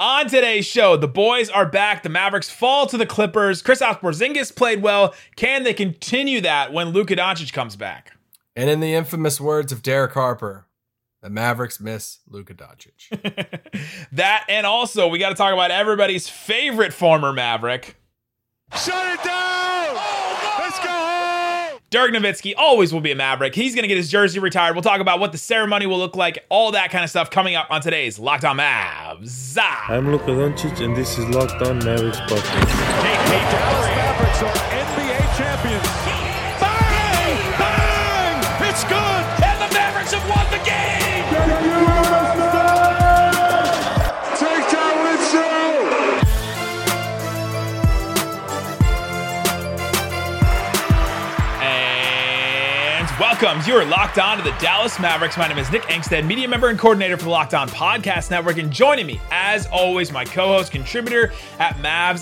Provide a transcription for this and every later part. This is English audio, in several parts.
On today's show, the boys are back. The Mavericks fall to the Clippers. Kristaps Porzingis played well. Can they continue that when Luka Doncic comes back? And in the infamous words of Derek Harper, the Mavericks miss Luka Doncic. that and also we got to talk about everybody's favorite former Maverick. Shut it down! Let's go home! Dirk Nowitzki always will be a Maverick. He's going to get his jersey retired. We'll talk about what the ceremony will look like, all that kind of stuff coming up on today's Locked On Mavs. I'm Luka Doncic, and this is Locked On Mavericks podcast. Hey, hey, Dallas Mavericks are NBA champions. Welcome. You are locked on to the Dallas Mavericks. My name is Nick Angstadt, media member and coordinator for the Locked On Podcast Network. And joining me, as always, my co host, contributor at Mavs.com,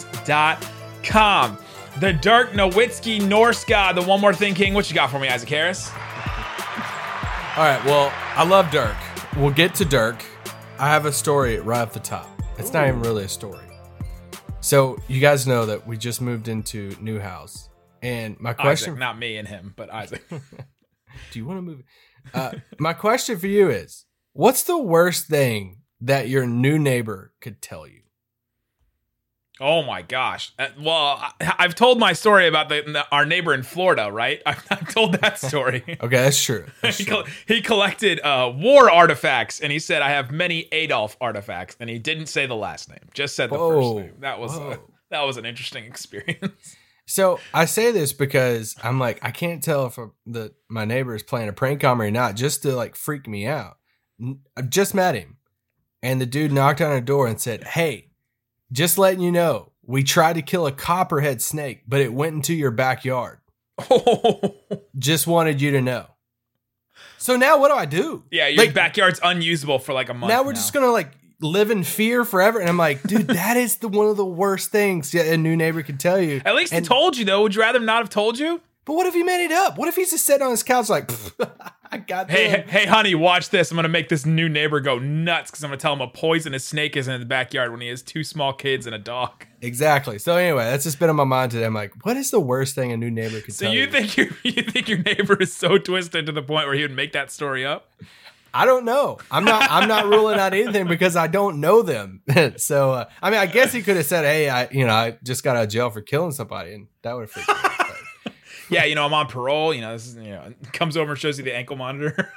the Dirk Nowitzki Norse God, the One More Thing King. What you got for me, Isaac Harris? All right, well, I love Dirk. We'll get to Dirk. I have a story right off the top. It's not even really a story. So, you guys know that we just moved into new house. And my question Isaac, not me and him, but Isaac. Do you want to move? Uh, my question for you is what's the worst thing that your new neighbor could tell you? Oh my gosh. Uh, well, I, I've told my story about the, our neighbor in Florida, right? I've, I've told that story. Okay, that's true. That's he, true. col- he collected uh, war artifacts, and he said, "I have many Adolf artifacts," and he didn't say the last name, just said the Whoa. first name. That was that was an interesting experience. So I say this because I'm like, I can't tell if the my neighbor is playing a prank on me or not, just to like freak me out. i've just met him, and the dude knocked on our door and said, "Hey, just letting you know, we tried to kill a copperhead snake, but it went into your backyard. Just wanted you to know." So now what do I do? yeah, your Like, backyard's unusable for like a month. now we're just gonna like live in fear forever. And I'm like, dude, that is the one of the worst things a new neighbor could tell you. At least and, he told you though. Would you rather him not have told you? But what if he made it up? What if he's just sitting on his couch like, I got Hey, them. hey, hey, honey, watch this. I'm gonna make this new neighbor go nuts because I'm gonna tell him a poisonous snake is in the backyard when he has two small kids and a dog. Exactly. So anyway, that's just been on my mind today. I'm like, what is the worst thing a new neighbor could So tell you you? think you think your neighbor is so twisted to the point where he would make that story up? I don't know. I'm not. I'm not ruling out anything because I don't know them. so uh, I mean, I guess he could have said, "Hey, I, you know, I just got out of jail for killing somebody," and that would have freaked me out. Yeah, you know, I'm on parole. You know, this is, you know, comes over and shows you the ankle monitor.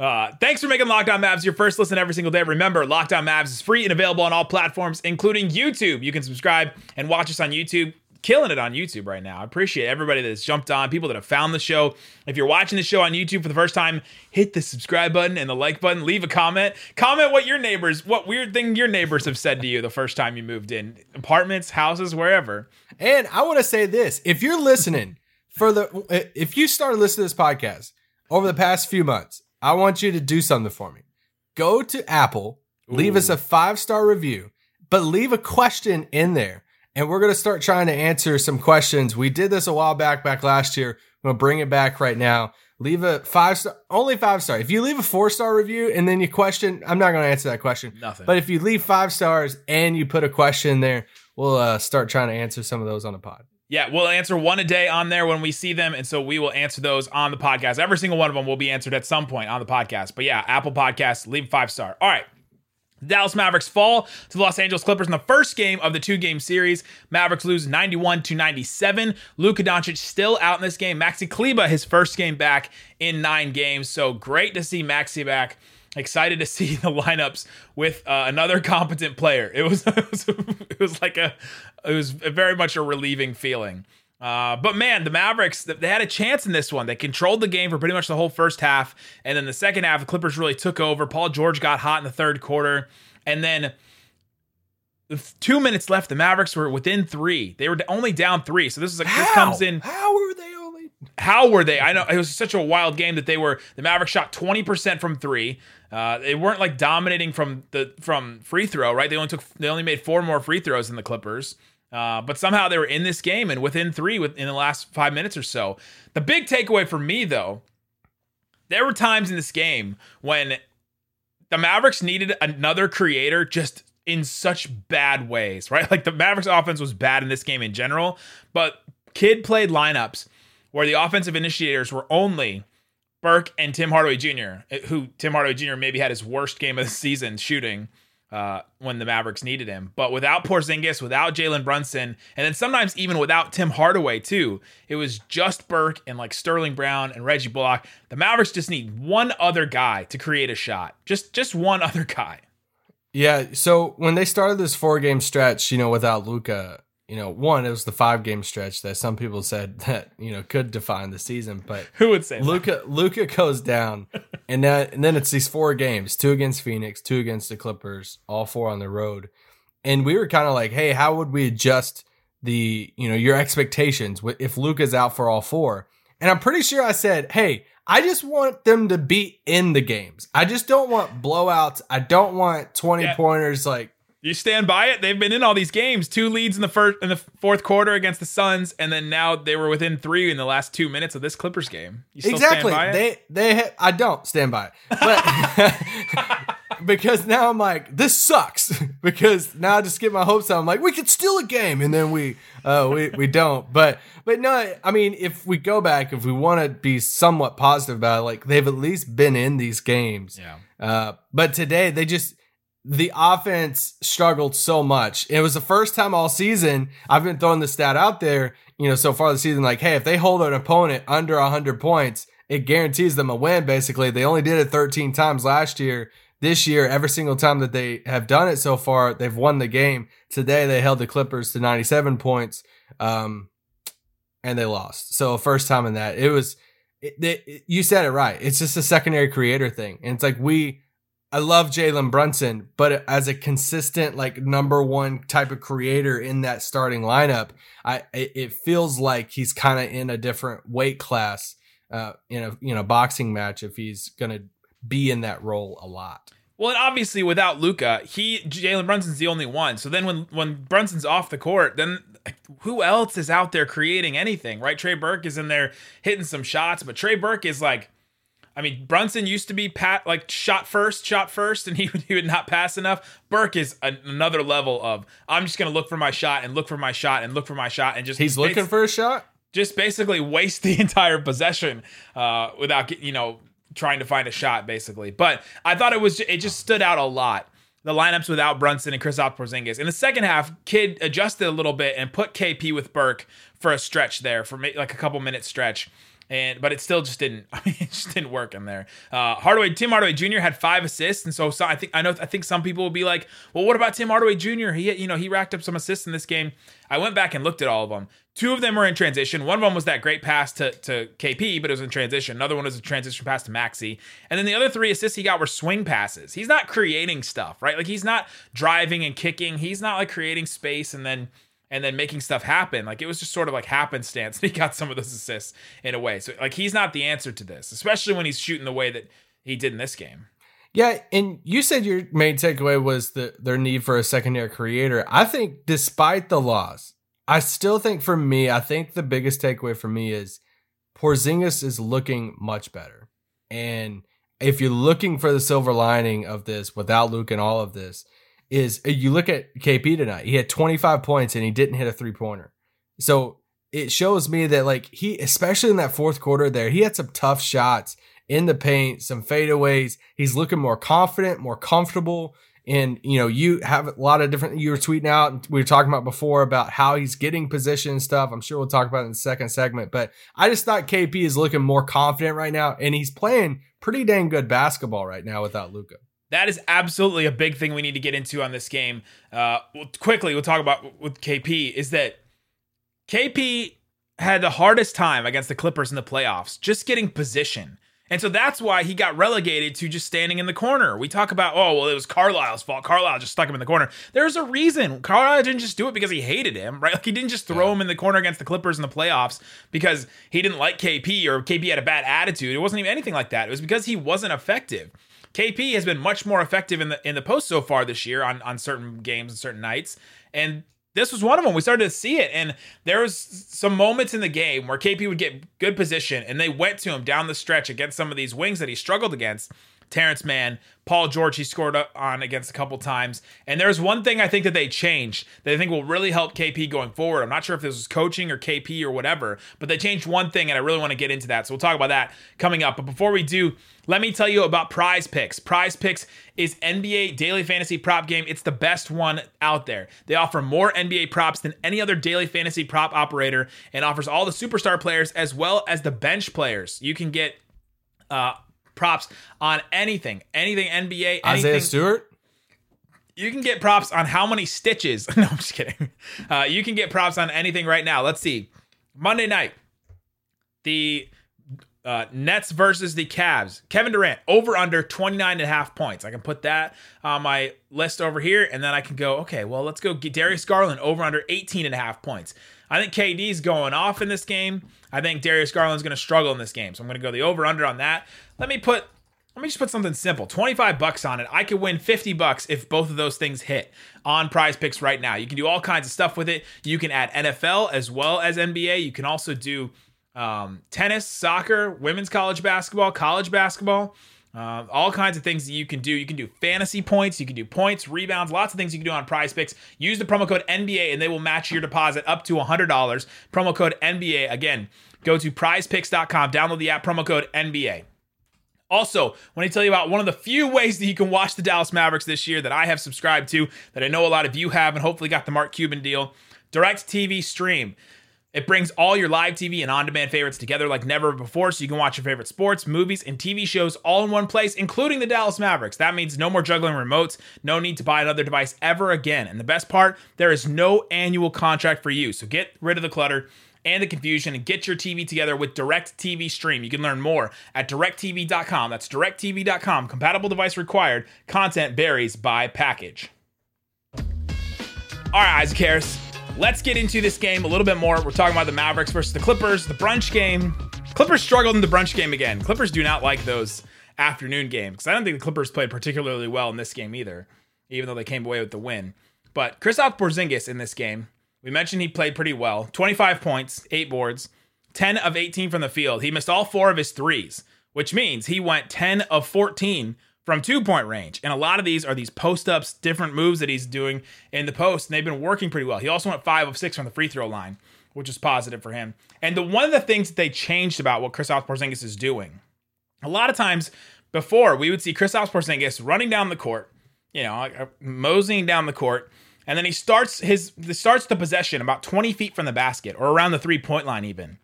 uh, thanks for making Locked On Mavs your first listen every single day. Remember, Locked On Mavs is free and available on all platforms, including YouTube. You can subscribe and watch us on YouTube. Killing it on YouTube right now. I appreciate everybody that has jumped on, people that have found the show. If you're watching the show on YouTube for the first time, hit the subscribe button and the like button. Leave a comment. Comment what your neighbors, what weird thing your neighbors have said to you the first time you moved in. Apartments, houses, wherever. And I want to say this: if you're listening for the, if you started listening to this podcast over the past few months, I want you to do something for me. Go to Apple, leave us a five star review, but leave a question in there, and we're gonna start trying to answer some questions. We did this a while back, back last year. I'm gonna bring it back right now. Leave a five star, only five star. If you leave a four star review and then you question, I'm not gonna answer that question. Nothing. But if you leave five stars and you put a question there, we'll uh, start trying to answer some of those on the pod. Yeah, we'll answer one a day on there when we see them. And so we will answer those on the podcast. Every single one of them will be answered at some point on the podcast. But yeah, Apple Podcasts, leave five star. All right. The Dallas Mavericks fall to the Los Angeles Clippers in the first game of the two game series. Mavericks lose 91 to 97. Luka Doncic still out in this game. Maxi Kleber, his first game back in nine games. So great to see Maxi back. Excited to see the lineups with uh, another competent player. It was, it was it was like a it was very much a relieving feeling. Uh, but man, the Mavericks they had a chance in this one. They controlled the game for pretty much the whole first half, and then the second half, the Clippers really took over. Paul George got hot in the third quarter, and then two minutes left, the Mavericks were within three. They were only down three, so this is like this comes in. How were they only? How were they? I know it was such a wild game that they were. The Mavericks shot twenty percent from three. Uh, they weren't like dominating from the from free throw, right? They only took they only made four more free throws than the Clippers. Uh, but somehow they were in this game and within three within the last five minutes or so. The big takeaway for me, though, there were times in this game when the Mavericks needed another creator just in such bad ways, right? Like the Mavericks offense was bad in this game in general, but Kidd played lineups where the offensive initiators were only Burke and Tim Hardaway Jr., who Tim Hardaway Jr. maybe had his worst game of the season shooting uh, when the Mavericks needed him. But without Porzingis, without Jalen Brunson, and then sometimes even without Tim Hardaway too, it was just Burke and like Sterling Brown and Reggie Bullock. The Mavericks just need one other guy to create a shot. Just just one other guy. Yeah. So when they started this four game stretch, you know, without Luka, you know, one, it was the five game stretch that some people said that, you know, could define the season. But Who would say? Luka Luka goes down and then and then it's these four games, two against Phoenix, two against the Clippers, all four on the road. And we were kind of like, hey, how would we adjust the, you know, your expectations if Luka's out for all four? And I'm pretty sure I said, hey, I just want them to be in the games. I just don't want blowouts. I don't want 20 Yeah. pointers like You stand by it. They've been in all these games. Two leads in the first in the fourth quarter against the Suns, and then now they were within three in the last two minutes of this Clippers game. You still exactly. stand by it? They they ha- I don't stand by it, but because now I'm like this sucks because now I just get my hopes up. I'm like we could steal a game and then we uh we we don't. But but no, I mean if we go back, if we want to be somewhat positive about it, like they've at least been in these games. Yeah. Uh, but today they just the offense struggled so much. It was the first time all season I've been throwing the stat out there, you know, so far this season, like, hey, if they hold an opponent under 100 points, it guarantees them a win, basically. They only did it 13 times last year. This year, every single time that they have done it so far, they've won the game. Today, they held the Clippers to 97 points, um, and they lost. So, first time in that, it was, it, it, you said it right. It's just a secondary creator thing. And it's like, we, I love Jalen Brunson, but as a consistent like number one type of creator in that starting lineup, I it feels like he's kind of in a different weight class uh, in a you know boxing match if he's gonna be in that role a lot. Well, and obviously without Luka, he Jalen Brunson's the only one. So then when when Brunson's off the court, then who else is out there creating anything, right? Trey Burke is in there hitting some shots, but Trey Burke is like, I mean, Brunson used to be pat like shot first, shot first, and he would, he would not pass enough. Burke is a, another level of I'm just gonna look for my shot and look for my shot and look for my shot and just He's looking for a shot. just basically waste the entire possession uh, without get- you know trying to find a shot basically. But I thought it was it just stood out a lot. The lineups without Brunson and Chris Porzingis. In the second half, Kidd adjusted a little bit and put KP with Burke for a stretch there for like a couple minutes stretch. And but it still just didn't. I mean, it just didn't work in there. Uh, Hardaway, Tim Hardaway Jr. had five assists, and so, so I think I know I think some people will be like, well, what about Tim Hardaway Jr.? He you know he racked up some assists in this game. I went back and looked at all of them. Two of them were in transition. One of them was that great pass to, to KP, but it was in transition. Another one was a transition pass to Maxi. And then the other three assists he got were swing passes. He's not creating stuff, right? Like he's not driving and kicking. He's not like creating space and then and then making stuff happen. Like it was just sort of like happenstance. He got some of those assists in a way. So like he's not the answer to this, especially when he's shooting the way that he did in this game. Yeah, and you said your main takeaway was the their need for a secondary creator. I think despite the loss, I still think for me, I think the biggest takeaway for me is Porzingis is looking much better. And if you're looking for the silver lining of this without Luke and all of this, is you look at KP tonight. He had 25 points and he didn't hit a three pointer. So it shows me that like he, especially in that fourth quarter there, he had some tough shots in the paint, some fadeaways. He's looking more confident, more comfortable. And you know, you have a lot of different. You were tweeting out, we were talking about before about how he's getting position and stuff. I'm sure we'll talk about it in the second segment. But I just thought KP is looking more confident right now, and he's playing pretty dang good basketball right now without Luka. That is absolutely a big thing we need to get into on this game. Uh, well, quickly, we'll talk about with KP is that KP had the hardest time against the Clippers in the playoffs, just getting position. And so that's why he got relegated to just standing in the corner. We talk about, oh, well, it was Carlisle's fault. Carlisle just stuck him in the corner. There's a reason. Carlisle didn't just do it because he hated him, right? Like he didn't just throw him in the corner against the Clippers in the playoffs because he didn't like KP or KP had a bad attitude. It wasn't even anything like that. It was because he wasn't effective. KP has been much more effective in the in the post so far this year on on certain games and certain nights, and this was one of them. We started to see it, and there was some moments in the game where KP would get good position, and they went to him down the stretch against some of these wings that he struggled against. Terance Mann, Paul George, he scored on against a couple times. And there's one thing I think that they changed that I think will really help KP going forward. I'm not sure if this was coaching or KP or whatever, but they changed one thing, and I really want to get into that. So we'll talk about that coming up. But before we do, let me tell you about Prize Picks. Prize Picks is NBA daily fantasy prop game. It's the best one out there. They offer more NBA props than any other daily fantasy prop operator and offers all the superstar players as well as the bench players. You can get uh, props on anything, anything NBA, anything. Isaiah Stewart. You can get props on how many stitches. no, I'm just kidding. Uh, you can get props on anything right now. Let's see. Monday night, the uh, Nets versus the Cavs. Kevin Durant over under 29 and a half points. I can put that on my list over here, and then I can go, okay, well, let's go get Darius Garland over under 18 and a half points. I think KD's going off in this game. I think Darius Garland's going to struggle in this game. So I'm going to go the over under on that. Let me put let me just put something simple 25 bucks on it i could win 50 bucks if both of those things hit on prize picks right now you can do all kinds of stuff with it you can add nfl as well as nba you can also do um, tennis soccer women's college basketball college basketball uh, all kinds of things that you can do. You can do fantasy points, you can do points, rebounds, lots of things you can do on prize picks. Use the promo code NBA and they will match your deposit up to $100. Promo code NBA. Again, go to prizepicks.com, download the app, promo code NBA. Also, when I tell you about one of the few ways that you can watch the Dallas Mavericks this year that I have subscribed to, that I know a lot of you have, and hopefully got the Mark Cuban deal, Direct TV Stream. It brings all your live TV and on demand favorites together like never before, so you can watch your favorite sports, movies, and TV shows all in one place, including the Dallas Mavericks. That means no more juggling remotes, no need to buy another device ever again. And the best part, there is no annual contract for you, so get rid of the clutter and the confusion and get your TV together with Direct TV Stream. You can learn more at directv.com. That's directv.com. Compatible device required. Content varies by package. All right, Isaac Harris. Let's get into this game a little bit more. We're talking about the Mavericks versus the Clippers, the brunch game. Clippers struggled in the brunch game again. Clippers do not like those afternoon games because I don't think the Clippers played particularly well in this game either, even though they came away with the win. But Kristaps Porzingis in this game, we mentioned he played pretty well. 25 points, eight boards, 10 of 18 from the field. He missed all four of his threes, which means he went 10 of 14 from two point range. And a lot of these are these post ups, different moves that he's doing in the post, and they've been working pretty well. He also went five of six from the free throw line, which is positive for him. And the one of the things that they changed about what Kristaps Porzingis is doing, a lot of times before we would see Kristaps Porzingis running down the court, you know, uh, moseying down the court, and then he starts his starts the possession about 20 feet from the basket or around the three point line even,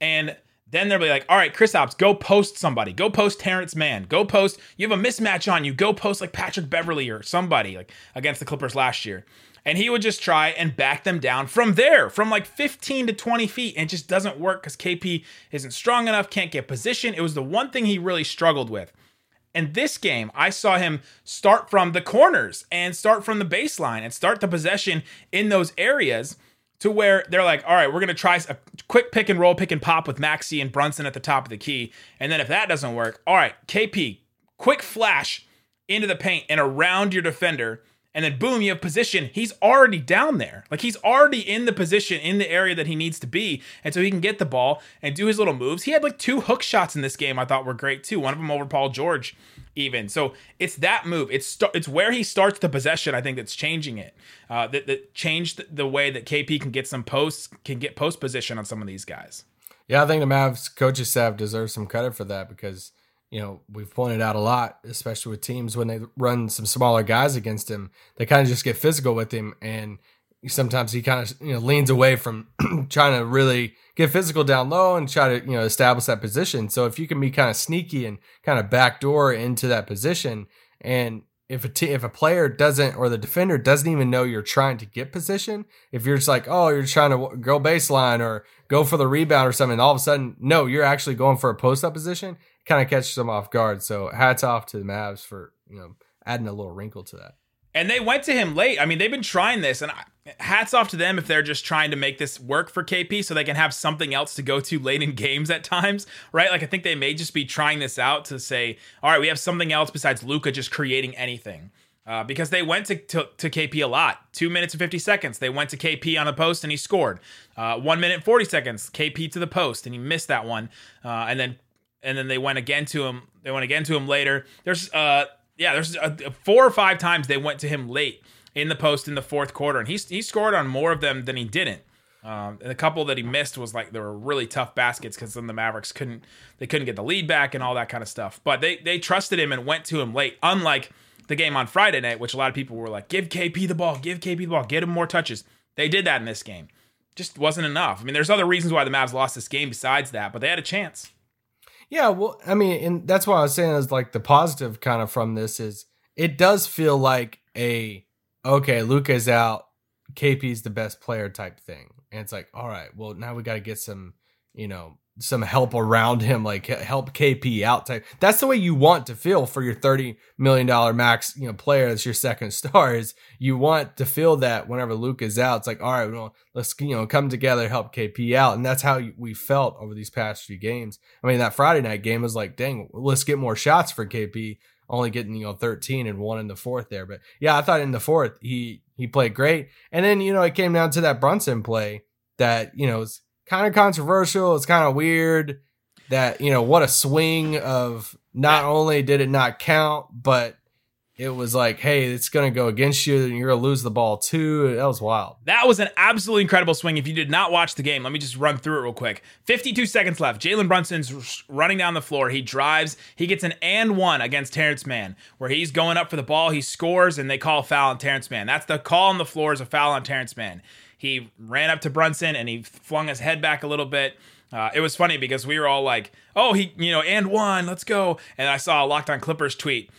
and then they'll be like, all right, Kristaps, go post somebody. Go post Terance Mann. Go post. You have a mismatch on you. Go post like Patrick Beverley or somebody like against the Clippers last year. And he would just try and back them down from there, from like 15 to 20 feet. And it just doesn't work because KP isn't strong enough, can't get position. It was the one thing he really struggled with. In this game, I saw him start from the corners and start from the baseline and start the possession in those areas to where they're like, all right, we're going to try a quick pick and roll, pick and pop with Maxi and Brunson at the top of the key. And then if that doesn't work, all right, KP, quick flash into the paint and around your defender. And then boom, you have position. He's already down there. Like he's already in the position in the area that he needs to be. And so he can get the ball and do his little moves. He had like two hook shots in this game I thought were great too. One of them over Paul George even. So it's that move. It's st- it's where he starts the possession. I think that's changing it. Uh, that that changed the way that KP can get some posts, can get post position on some of these guys. Yeah, I think the Mavs coaching staff deserves some credit for that because you know we've pointed out a lot, especially with teams when they run some smaller guys against him, they kind of just get physical with him and sometimes he kind of you know leans away from trying to really get physical down low and try to you know establish that position. So if you can be kind of sneaky and kind of backdoor into that position, and if a t- if a player doesn't or the defender doesn't even know you're trying to get position, if you're just like oh you're trying to go baseline or go for the rebound or something, all of a sudden no you're actually going for a post up position, kind of catches them off guard. So hats off to the Mavs for you know adding a little wrinkle to that. And they went to him late. I mean, they've been trying this, and hats off to them if they're just trying to make this work for KP so they can have something else to go to late in games at times, right? Like, I think they may just be trying this out to say, all right, we have something else besides Luka just creating anything. Uh, because they went to, to, to, KP a lot. Two minutes and 50 seconds. They went to KP on the post and he scored. Uh, one minute 40 seconds, KP to the post and he missed that one. Uh, and then and then they went again to him. They went again to him later. There's uh yeah, there's uh, four or five times they went to him late in the post in the fourth quarter, and he he scored on more of them than he didn't. Um, and a couple that he missed was like there were really tough baskets because then the Mavericks couldn't they couldn't get the lead back and all that kind of stuff. But they they trusted him and went to him late, unlike the game on Friday night, which a lot of people were like, "Give KP the ball, give KP the ball, get him more touches." They did that in this game, just wasn't enough. I mean, there's other reasons why the Mavs lost this game besides that, but they had a chance. Yeah, well, I mean, and that's why I was saying is like the positive kind of from this is it does feel like a okay, Luka's out, KP's the best player type thing. And it's like, all right, well, now we got to get some, you know, some help around him, like help KP out type. That's the way you want to feel for your $30 million max, you know, player that's your second star is you want to feel that whenever Luke is out, it's like, all right, well, let's, you know, come together, help KP out. And that's how we felt over these past few games. I mean, that Friday night game was like, dang, let's get more shots for KP only getting you know 13 and one in the fourth there. But yeah, I thought in the fourth he he played great. And then you know it came down to that Brunson play that you know is kind of controversial. It's kind of weird that you know what a swing of not only did it not count, but it was like, hey, it's going to go against you and you're going to lose the ball too. That was wild. That was an absolutely incredible swing. If you did not watch the game, let me just run through it real quick. 52 seconds left. Jalen Brunson's running down the floor. He drives. He gets an and one against Terance Mann, where he's going up for the ball. He scores, and they call a foul on Terance Mann. That's the call on the floor is a foul on Terance Mann. He ran up to Brunson and he flung his head back a little bit. Uh, it was funny because we were all like, "Oh, he, you know, and one, let's go!" And I saw a Locked On Clippers tweet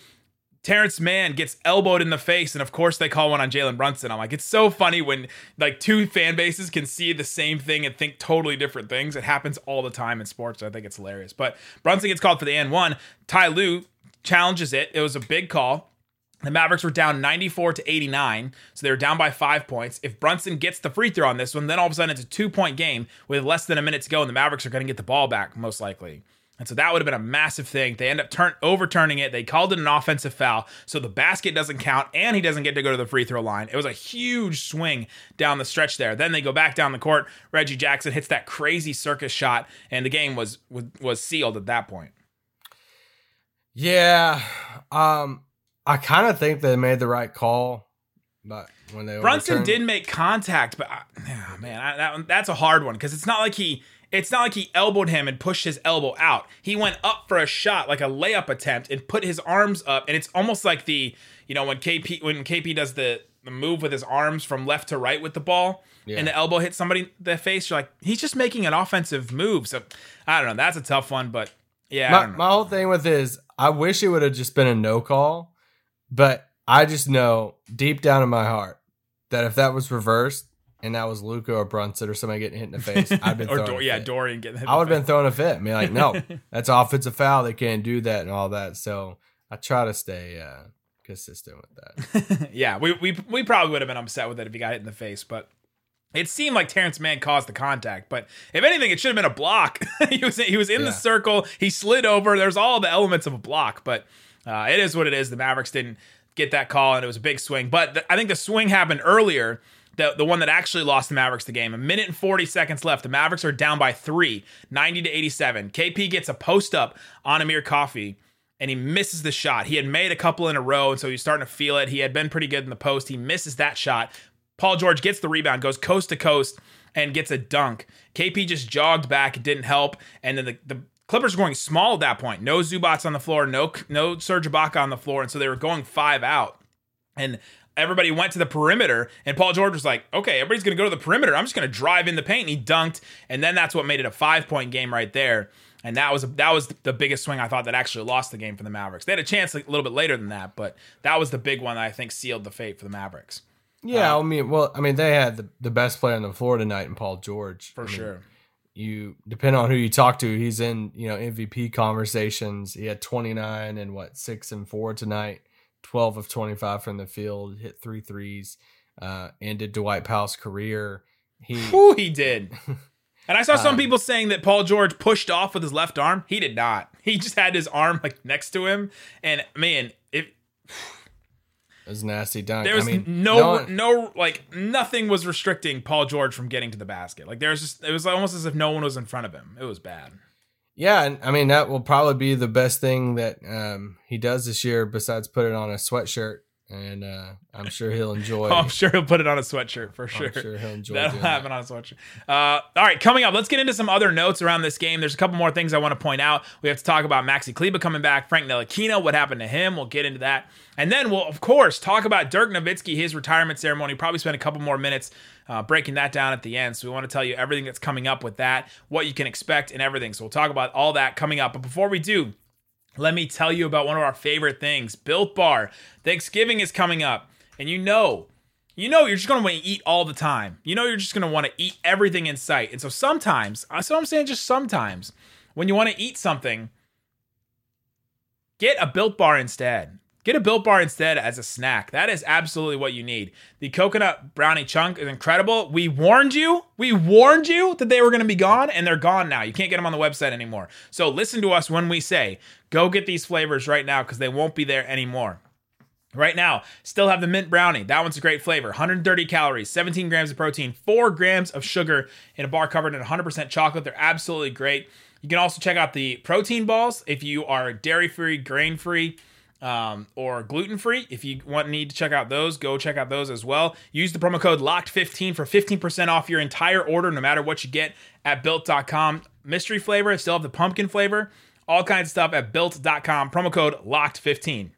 Terance Mann gets elbowed in the face, and of course they call one on Jalen Brunson. I'm like, it's so funny when like two fan bases can see the same thing and think totally different things. It happens all the time in sports. I think it's hilarious. But Brunson gets called for the and one. Ty Lue challenges it. It was a big call. The Mavericks were down 94 to 89, so they were down by five points. If Brunson gets the free throw on this one, then all of a sudden it's a two point game with less than a minute to go, and the Mavericks are going to get the ball back, most likely. And so that would have been a massive thing. They end up turn overturning it. They called it an offensive foul. So the basket doesn't count and he doesn't get to go to the free throw line. It was a huge swing down the stretch there. Then they go back down the court. Reggie Jackson hits that crazy circus shot and the game was was, was sealed at that point. Yeah. Um I kind of think they made the right call. But when they Brunson did make contact, but uh, I, oh, man, I, that, that's a hard one because it's not like he it's not like he elbowed him and pushed his elbow out. He went up for a shot, like a layup attempt, and put his arms up. And it's almost like the, you know, when KP when KP does the, the move with his arms from left to right with the ball, Yeah. and the elbow hits somebody in the face. You're like, he's just making an offensive move. So I don't know. That's a tough one, but yeah, I my, don't know. my whole thing with it is I wish it would have just been a no call, but I just know deep down in my heart that if that was reversed and that was Luka or Brunson or somebody getting hit in the face, I'd been or throwing Dor- yeah. Dorian getting hit. I would have been throwing a fit. I mean, like, no, that's offensive foul. They can't do that and all that. So I try to stay uh, consistent with that. yeah, we, we we probably would have been upset with it if he got hit in the face, but it seemed like Terance Mann caused the contact. But if anything, it should have been a block. he was he was in the circle. He slid over. There's all the elements of a block, but uh, it is what it is. The Mavericks didn't get that call, and it was a big swing. But I think the swing happened earlier. The, the one that actually lost the Mavericks the game. A minute and 40 seconds left. The Mavericks are down by three, 90 to 87. KP gets a post up on Amir Coffey and he misses the shot. He had made a couple in a row, and so he's starting to feel it. He had been pretty good in the post. He misses that shot. Paul George gets the rebound, goes coast to coast, and gets a dunk. KP just jogged back, it didn't help, and then the, the Clippers were going small at that point. No Zubac on the floor, no no Serge Ibaka on the floor, and so they were going five out. And everybody went to the perimeter, and Paul George was like, okay, everybody's going to go to the perimeter. I'm just going to drive in the paint. And he dunked, and then that's what made it a five point game right there. And that was that was the biggest swing I thought that actually lost the game for the Mavericks. They had a chance a little bit later than that, but that was the big one that I think sealed the fate for the Mavericks Yeah, uh, I mean, well, I mean, they had the, the best player on the floor tonight in Paul George. for I mean, sure. You depend on who you talk to. He's in you know MVP conversations. He had 29 and what six and four tonight. 12 of 25 from the field. Hit three threes. Uh, ended Dwight Powell's career. He Whew, he did. And I saw some Um, people saying that Paul George pushed off with his left arm. He did not. He just had his arm like next to him, and man, if it was nasty dunk. there was I mean, no, one- no, like nothing was restricting Paul George from getting to the basket. Like there's just it was almost as if no one was in front of him. It was bad. Yeah, and I mean that will probably be the best thing that um, he does this year, besides put it on a sweatshirt, and uh, I'm sure he'll enjoy. Oh, I'm sure he'll put it on a sweatshirt for sure. I'm sure he'll enjoy. That'll happen that. on a sweatshirt. Uh, all right, coming up, let's get into some other notes around this game. There's a couple more things I want to point out. We have to talk about Maxi Kleber coming back, Frank Ntilikina, what happened to him. We'll get into that. And then we'll, of course, talk about Dirk Nowitzki, his retirement ceremony. Probably spend a couple more minutes uh, breaking that down at the end. So we want to tell you everything that's coming up with that, what you can expect, and everything. So we'll talk about all that coming up. But before we do, let me tell you about one of our favorite things Built Bar. Thanksgiving is coming up, and you know, you know, you're just gonna want to eat all the time. You know, you're just gonna want to eat everything in sight. And so sometimes, what I'm saying, just sometimes, when you want to eat something, get a Built Bar instead. Get a Built Bar instead as a snack. That is absolutely what you need. The coconut brownie chunk is incredible. We warned you. We warned you that they were going to be gone, and they're gone now. You can't get them on the website anymore. So listen to us when we say, go get these flavors right now because they won't be there anymore. Right now, still have the mint brownie. That one's a great flavor. 130 calories, 17 grams of protein, 4 grams of sugar in a bar covered in 100% chocolate. They're absolutely great. You can also check out the protein balls if you are dairy free, grain free, um, or gluten free. If you want need to check out those, go check out those as well. Use the promo code LOCKED15 for 15% off your entire order, no matter what you get at built.com. Mystery flavor, still have the pumpkin flavor, all kinds of stuff at built.com. Promo code LOCKED15.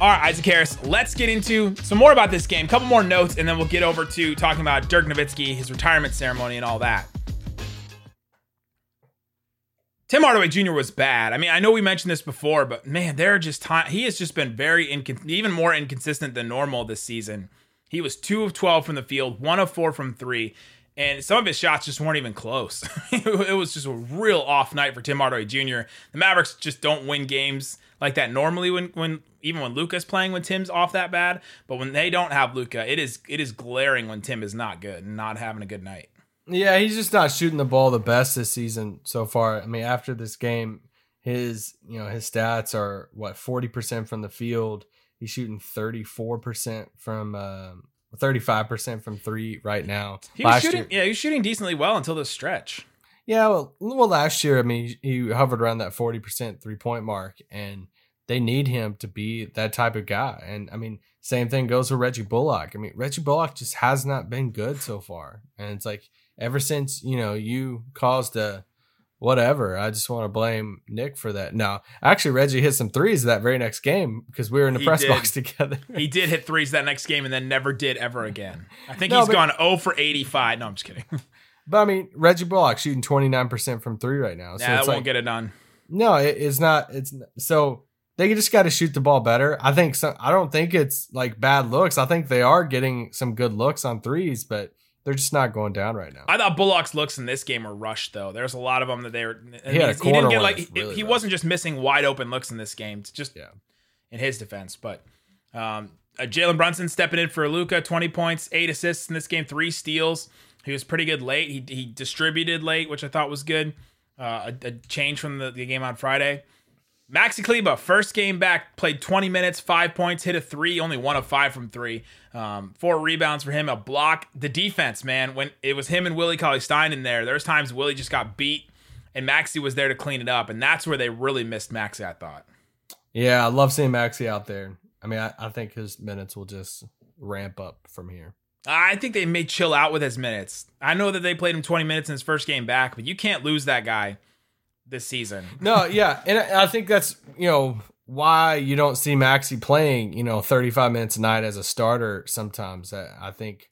All right, Isaac Harris, let's get into some more about this game. couple more notes, and then we'll get over to talking about Dirk Nowitzki, his retirement ceremony, and all that. Tim Hardaway Jr. was bad. I mean, I know we mentioned this before, but man, there are just time. He has just been very incon- even more inconsistent than normal this season. He was two of twelve from the field, one of four from three, and some of his shots just weren't even close. it was just a real off night for Tim Hardaway Jr. The Mavericks just don't win games like that normally when when even when Luka's playing when Tim's off that bad. But when they don't have Luka, it is it is glaring when Tim is not good and not having a good night. Yeah, he's just not shooting the ball the best this season so far. I mean, after this game, his you know his stats are what forty percent from the field. He's shooting thirty four percent from um, thirty five percent from three right now. He was Last shooting, year- yeah, he was shooting decently well until this stretch. Yeah, well, well, last year, I mean, he hovered around that forty percent three point mark, and they need him to be that type of guy. And I mean, same thing goes for Reggie Bullock. I mean, Reggie Bullock just has not been good so far, and it's like ever since you know you caused a whatever, I just want to blame Nick for that. No, actually, Reggie hit some threes that very next game because we were in the He press did. box together. He did hit threes that next game and then never did ever again. I think No, he's but- gone 0 for 85. No, I'm just kidding. but I mean, Reggie Bullock shooting twenty nine percent from three right now. So Yeah, that it's won't get it done. No, it, it's not. It's so they just got to shoot the ball better. I think. Some, I don't think it's like bad looks. I think they are getting some good looks on threes, but they're just not going down right now. I thought Bullock's looks in this game were rushed though. There's a lot of them that they were. He had a he didn't get like really he rushed. wasn't just missing wide open looks in this game. It's just Yeah. in his defense, but um, uh, Jalen Brunson stepping in for Luka, 20 points, eight assists in this game, three steals. He was pretty good late. He he distributed late, which I thought was good. Uh, a, a change from the, the game on Friday. Maxi Kleber, first game back, played 20 minutes, five points, hit a three, only one of five from three. Um, four rebounds for him, a block. The defense, man, when it was him and Willie Cauley Stein in there, there's times Willie just got beat and Maxi was there to clean it up. And that's where they really missed Maxi, I thought. Yeah, I love seeing Maxi out there. I mean, I, I think his minutes will just ramp up from here. I think they may chill out with his minutes. I know that they played him 20 minutes in his first game back, but you can't lose that guy this season. No, yeah, and I think that's you know why you don't see Maxi playing you know 35 minutes a night as a starter. Sometimes I I think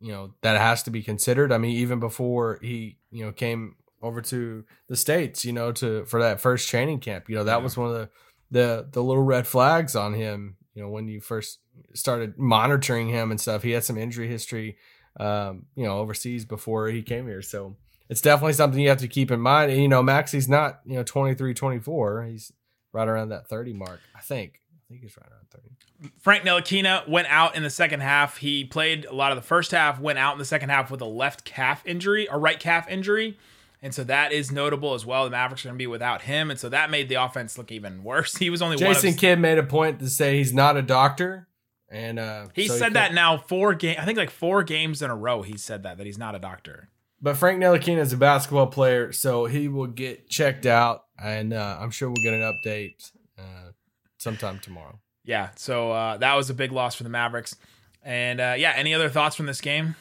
you know that has to be considered. I mean, even before he you know came over to the states, you know, to for that first training camp, you know, that was one of the the the little red flags on him. You know, when you first started monitoring him and stuff, he had some injury history, um, you know, overseas before he came here. So it's definitely something you have to keep in mind. And, you know, Maxi's not, you know, 23, 24. He's right around that 30 mark, I think. I think he's right around 30. Frank Ntilikina went out in the second half. He played a lot of the first half, went out in the second half with a left calf injury, a right calf injury. And so that is notable as well. The Mavericks are going to be without him. And so that made the offense look even worse. He was only Jason one of Kidd made a point to say he's not a doctor. And uh, He so said could- that now four game I think like four games in a row he said that that he's not a doctor. But Frank Ntilikina is a basketball player, so he will get checked out, and uh, I'm sure we'll get an update uh, sometime tomorrow. Yeah, so uh, that was a big loss for the Mavericks. And uh, yeah, any other thoughts from this game?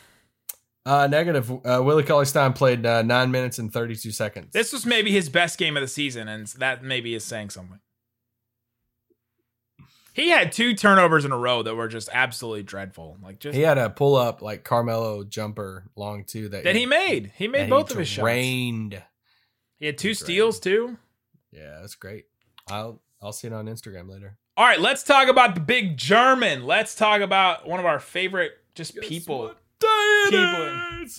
Uh, negative. Uh, Willie Cauley Stein played uh, nine minutes and 32 seconds. This was maybe his best game of the season, and that maybe is saying something. He had two turnovers in a row that were just absolutely dreadful. Like just he had a pull up like Carmelo jumper long two that, that he made. He made both he of his shots. drained. He had two He steals too. Yeah, that's great. I'll I'll see it on Instagram later. All right, let's talk about the big German. Let's talk about one of our favorite just people. People.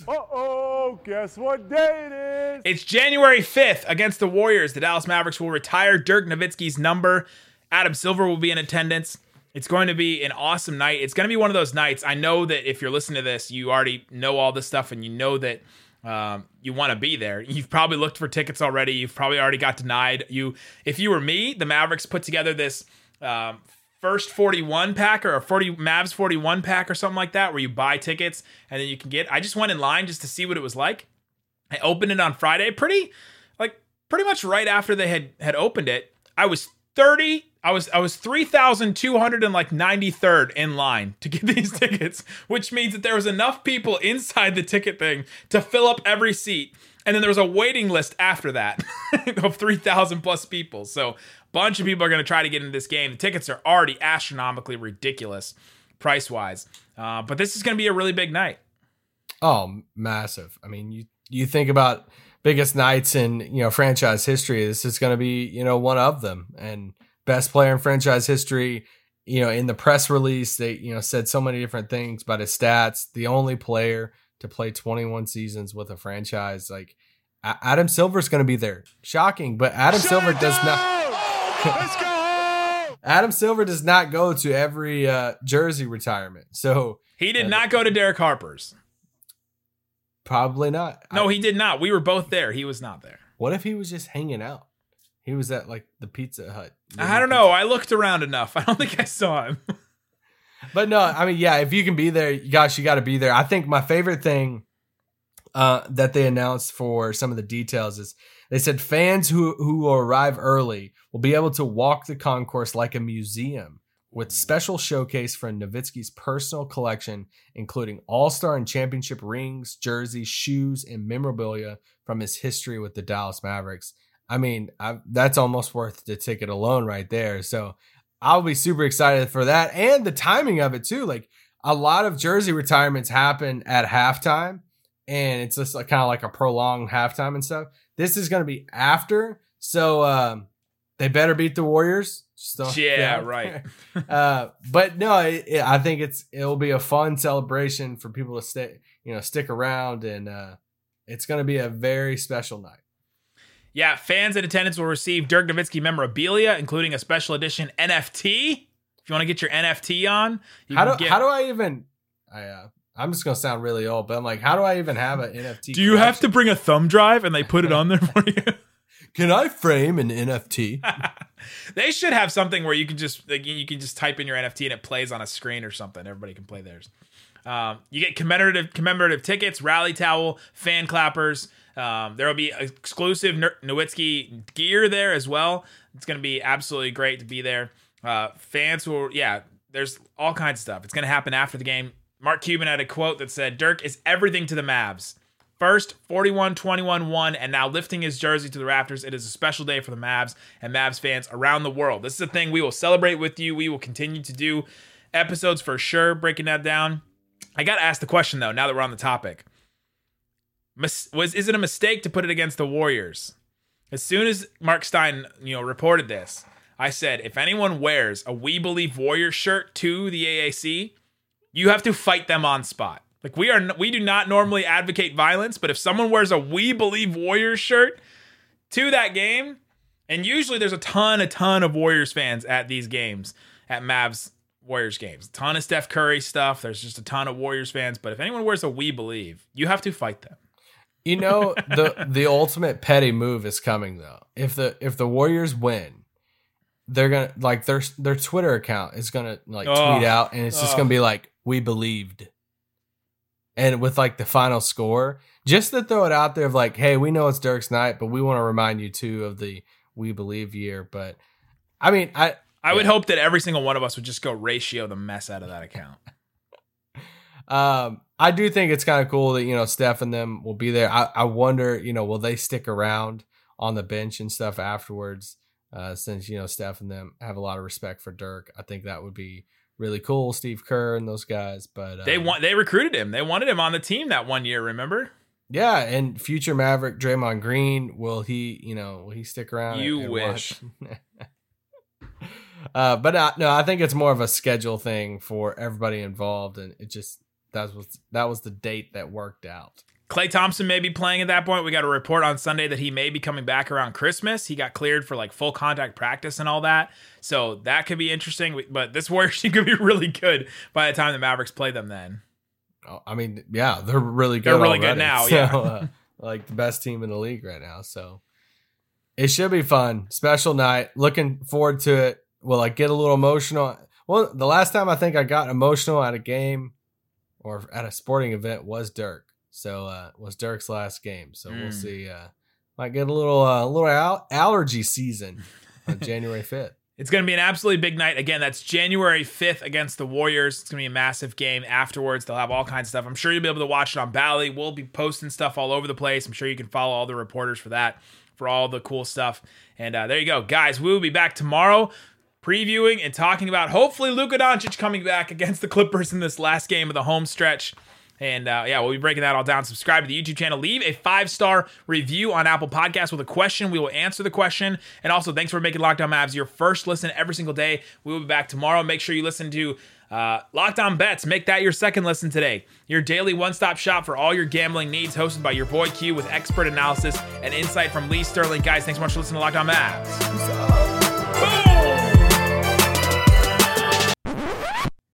Uh-oh, guess what day it is? It's January 5th against the Warriors. The Dallas Mavericks will retire Dirk Nowitzki's number. Adam Silver will be in attendance. It's going to be an awesome night. It's going to be one of those nights. I know that if you're listening to this, you already know all this stuff and you know that um, you want to be there. You've probably looked for tickets already. You've probably already got denied. You, if you were me, the Mavericks put together this um, first 41 pack or a 40 Mavs 41 pack or something like that, where you buy tickets and then you can get. I just went in line just to see what it was like. I opened it on Friday, pretty like pretty much right after they had had opened it. I was 30. I was I was 3,200 and like 93rd in line to get these tickets, which means that there was enough people inside the ticket thing to fill up every seat. And then there was a waiting list after that of 3,000 plus people. So bunch of people are going to try to get into this game. The tickets are already astronomically ridiculous price wise. Uh, but this is going to be a really big night. Oh, massive. I mean, you you think about biggest nights in, you know, franchise history. This is going to be, you know, one of them and best player in franchise history. You know, in the press release, they, you know, said so many different things about his stats. The only player to play 21 seasons with a franchise. Like Adam Silver's going to be there. Shocking, but Adam Silver does not. Let's go! Adam Silver does not go to every uh, jersey retirement. So He did not go to Derek Harper's. probably not. No, I- he did not. We were both there. He was not there. what if he was just hanging out? He was at like the Pizza Hut. I don't know. I looked around enough. I don't think I saw him. But no, I mean, yeah, if you can be there, gosh, you got to be there. I think my favorite thing uh, that they announced for some of the details is they said fans who who will arrive early will be able to walk the concourse like a museum with special showcase from Nowitzki's personal collection, including All Star and Championship rings, jerseys, shoes, and memorabilia from his history with the Dallas Mavericks. I mean, I, that's almost worth the ticket alone right there. So I'll be super excited for that and the timing of it too. Like a lot of jersey retirements happen at halftime, and it's just like, kind of like a prolonged halftime and stuff. This is going to be after, so um, they better beat the Warriors. Just don't- Yeah, right. uh, but no, it, it- I think it's it'll be a fun celebration for people to stay, you know, stick around, and uh, it's going to be a very special night. Yeah, fans in attendance will receive Dirk Nowitzki memorabilia, including a special edition NFT. If you want to get your NFT on, you How can do get- how do I even? I uh, I'm just gonna sound really old, but I'm like, how do I even have an NFT? Do you have to bring a thumb drive and they put it on there for you? Can I frame an NFT? they should have something where you can just like, you can just type in your NFT and it plays on a screen or something. Everybody can play theirs. Um, you get commemorative commemorative tickets, rally towel, fan clappers. Um, there will be exclusive Nowitzki gear there as well. It's going to be absolutely great to be there. Uh, fans will, yeah, there's all kinds of stuff. It's going to happen after the game. Mark Cuban had a quote that said, Dirk is everything to the Mavs. First, 41 21 1, and now lifting his jersey to the Raptors. It is a special day for the Mavs and Mavs fans around the world. This is a thing we will celebrate with you. We will continue to do episodes for sure, breaking that down. I got to ask the question, though, now that we're on the topic. Mis- was is it a mistake to put it against the Warriors? As soon as Marc Stein, you know, reported this, I said, if anyone wears a We Believe Warriors shirt to the AAC, you have to fight them on spot. Like we are, we do not normally advocate violence, but if someone wears a We Believe Warriors shirt to that game, and usually there's a ton, a ton of Warriors fans at these games, at Mavs Warriors games, a ton of Steph Curry stuff. There's just a ton of Warriors fans, but if anyone wears a We Believe, you have to fight them. You know the the ultimate petty move is coming though. If the if the Warriors win, they're gonna like their their Twitter account is gonna like Oh. tweet out, and it's just Oh. gonna be like we believed, and with like the final score. just to throw it out there of like, hey, we know it's Dirk's night, but we want to remind you too of the we believe year. But I mean, I I would hope that every single one of us would just go ratio the mess out of that account. um I do think it's kind of cool that you know Steph and them will be there. I, I wonder, you know, will they stick around on the bench and stuff afterwards? Uh, since you know Steph and them have a lot of respect for Dirk, I think that would be really cool. Steve Kerr and those guys, but um, They want they recruited him. They wanted him on the team that one year. Remember? Yeah, and future Maverick Draymond Green, will he, you know, will he stick around? You and wish. uh, but uh, no, I think it's more of a schedule thing for everybody involved, and it just that was that was the date that worked out. Klay Thompson may be playing at that point. We got a report on Sunday that he may be coming back around Christmas. He got cleared for like full contact practice and all that. So that could be interesting. But this Warriors team could be really good by the time the Mavericks play them then. Oh, I mean, yeah, they're really good. They're really good now, So, yeah. uh, like the best team in the league right now. So it should be fun. Special night. Looking forward to it. Will I get a little emotional? Well, the last time I think I got emotional at a game or at a sporting event was Dirk. So uh was Dirk's last game. So we'll Mm. see. Uh might get a little uh, a little al- allergy season on January fifth. It's going to be an absolutely big night. Again, that's January 5th against the Warriors. It's going to be a massive game afterwards. They'll have all kinds of stuff. I'm sure you'll be able to watch it on Bally. We'll be posting stuff all over the place. I'm sure you can follow all the reporters for that, for all the cool stuff. And uh, there you go. Guys, we will be back tomorrow previewing and talking about hopefully Luka Doncic coming back against the Clippers in this last game of the home stretch. And uh, yeah, we'll be breaking that all down. Subscribe to the YouTube channel. Leave a five star review on Apple Podcasts with a question. We will answer the question. And also, thanks for making Locked On Mavs your first listen every single day. We will be back tomorrow. Make sure you listen to uh, Locked On Bets. Make that your second listen today. Your daily one stop shop for all your gambling needs, hosted by your boy Q with expert analysis and insight from Lee Sterling. Guys, thanks so much for listening to Locked On Mavs.